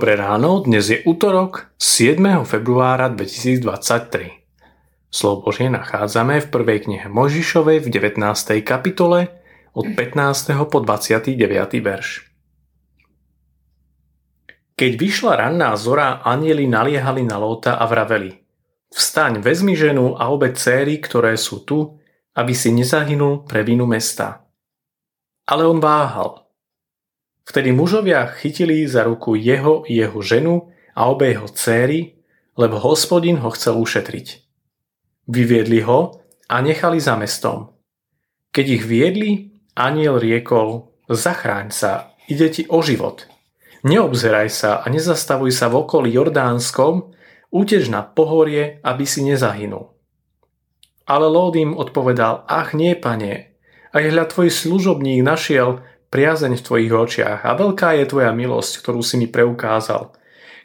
Dobré ráno, dnes je útorok 7. februára 2023. Slovo Božie nachádzame v prvej knihe Možišovej v 19. kapitole od 15. po 29. verš. Keď vyšla ranná zora, anieli naliehali na Lóta a vraveli Vstaň, vezmi ženu a obe céry, ktoré sú tu, aby si nezahynul pre vinu mesta. Ale on váhal Vtedy mužovia chytili za ruku jeho jeho ženu a obe jeho céry, lebo hospodin ho chcel ušetriť. Vyviedli ho a nechali za mestom. Keď ich viedli, aniel riekol, zachráň sa, ide ti o život. Neobzeraj sa a nezastavuj sa v okolí Jordánskom, útež na pohorie, aby si nezahynul. Ale Lód im odpovedal, ach nie, pane, aj hľa tvoj služobník našiel priazeň v tvojich očiach a veľká je tvoja milosť, ktorú si mi preukázal,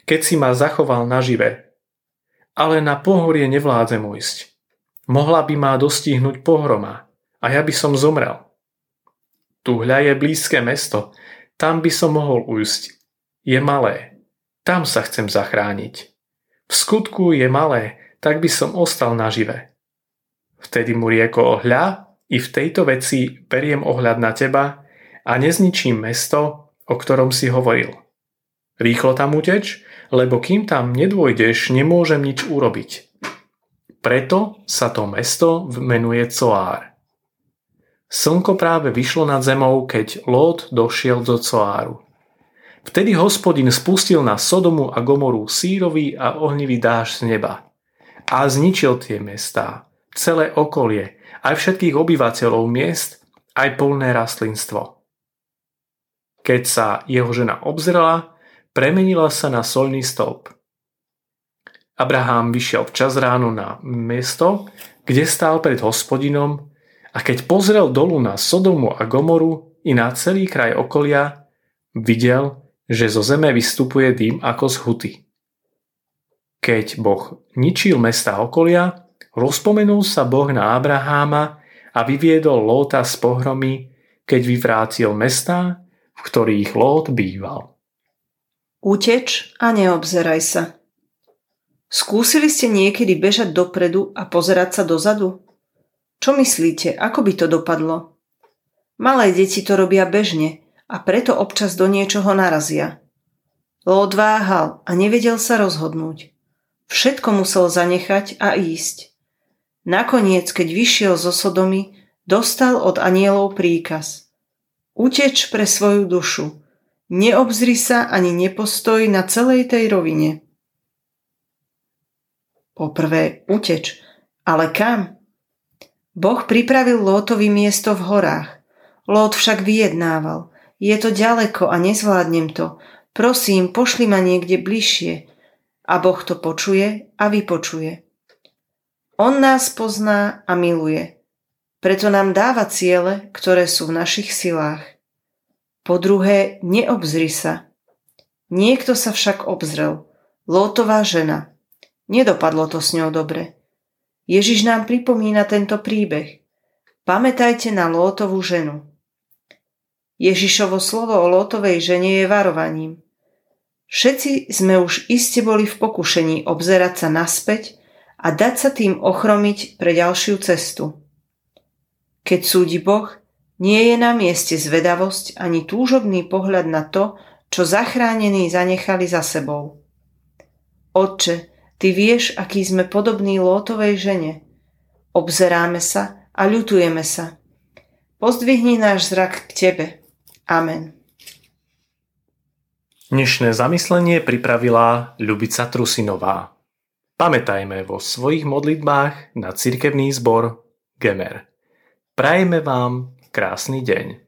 keď si ma zachoval nažive. Ale na pohorie nevládzem ujsť. Mohla by ma dostihnúť pohroma a ja by som zomrel. Tu je blízke mesto, tam by som mohol ujsť. Je malé, tam sa chcem zachrániť. V skutku je malé, tak by som ostal nažive. Vtedy mu riekol, hľa, i v tejto veci beriem ohľad na teba a nezničím mesto, o ktorom si hovoril. Rýchlo tam uteč, lebo kým tam nedôjdeš, nemôžem nič urobiť. Preto sa to mesto menuje Coár. Slnko práve vyšlo nad zemou, keď Lót došiel do Coáru. Vtedy hospodin spustil na Sodomu a Gomoru sírový a ohnivý dáž z neba. A zničil tie mestá, celé okolie, aj všetkých obyvateľov miest, aj polné rastlinstvo. Keď sa jeho žena obzrela, premenila sa na solný stĺp. Abraham vyšiel včas ráno na miesto, kde stál pred hospodinom a keď pozrel dolu na Sodomu a Gomoru i na celý kraj okolia, videl, že zo zeme vystupuje dým ako z huty. Keď Boh ničil mesta okolia, rozpomenul sa Boh na Abraháma a vyviedol Lóta z pohromy, keď vyvrátil mesta v ktorých Lót býval. Uteč a neobzeraj sa. Skúsili ste niekedy bežať dopredu a pozerať sa dozadu? Čo myslíte, ako by to dopadlo? Malé deti to robia bežne a preto občas do niečoho narazia. Lód váhal a nevedel sa rozhodnúť. Všetko musel zanechať a ísť. Nakoniec, keď vyšiel zo Sodomy, dostal od anielov príkaz – Uteč pre svoju dušu. Neobzri sa ani nepostoj na celej tej rovine. Poprvé uteč, ale kam? Boh pripravil Lótovi miesto v horách. Lót však vyjednával. Je to ďaleko a nezvládnem to. Prosím, pošli ma niekde bližšie. A Boh to počuje a vypočuje. On nás pozná a miluje. Preto nám dáva ciele, ktoré sú v našich silách. Po druhé, neobzri sa. Niekto sa však obzrel. Lótová žena. Nedopadlo to s ňou dobre. Ježiš nám pripomína tento príbeh. Pamätajte na Lótovú ženu. Ježišovo slovo o Lótovej žene je varovaním. Všetci sme už iste boli v pokušení obzerať sa naspäť a dať sa tým ochromiť pre ďalšiu cestu. Keď súdi Boh, nie je na mieste zvedavosť ani túžobný pohľad na to, čo zachránení zanechali za sebou. Otče, ty vieš, aký sme podobní Lótovej žene. Obzeráme sa a ľutujeme sa. Pozdvihni náš zrak k Tebe. Amen. Dnešné zamyslenie pripravila Ľubica Trusinová. Pamätajme vo svojich modlitbách na cirkevný zbor Gemer. Prajeme vám krásny deň.